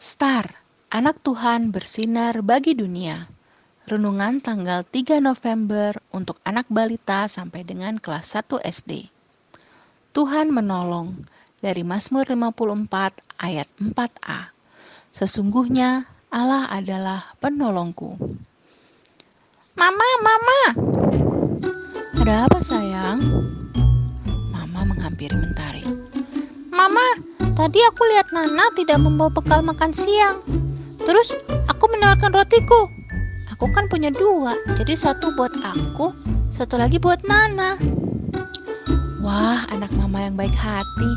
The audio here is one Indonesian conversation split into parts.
Star, anak Tuhan bersinar bagi dunia. Renungan tanggal 3 November untuk anak balita sampai dengan kelas 1 SD. Tuhan menolong dari Mazmur 54 ayat 4a. Sesungguhnya Allah adalah penolongku. Mama, mama. Ada apa sayang? Mama menghampiri Mentari. Mama, tadi aku lihat Nana tidak membawa bekal makan siang. Terus aku menawarkan rotiku. Aku kan punya dua, jadi satu buat aku, satu lagi buat Nana. Wah, anak mama yang baik hati.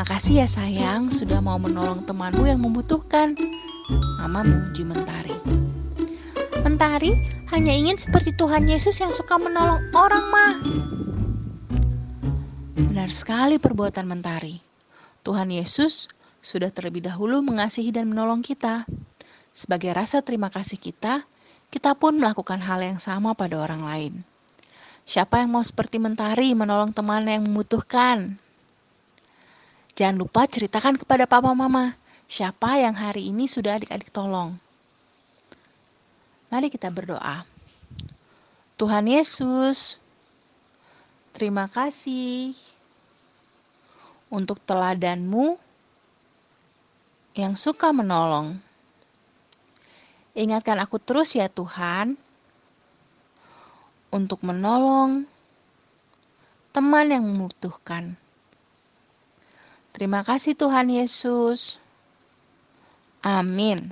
Makasih ya sayang sudah mau menolong temanmu yang membutuhkan. Mama memuji Mentari. Mentari hanya ingin seperti Tuhan Yesus yang suka menolong orang, Ma. Benar sekali perbuatan Mentari. Tuhan Yesus sudah terlebih dahulu mengasihi dan menolong kita. Sebagai rasa terima kasih kita, kita pun melakukan hal yang sama pada orang lain. Siapa yang mau seperti Mentari menolong teman yang membutuhkan? Jangan lupa ceritakan kepada papa mama siapa yang hari ini sudah adik-adik tolong. Mari kita berdoa. Tuhan Yesus, terima kasih untuk teladanmu yang suka menolong. Ingatkan aku terus ya Tuhan, untuk menolong teman yang membutuhkan. Terima kasih Tuhan Yesus. Amin.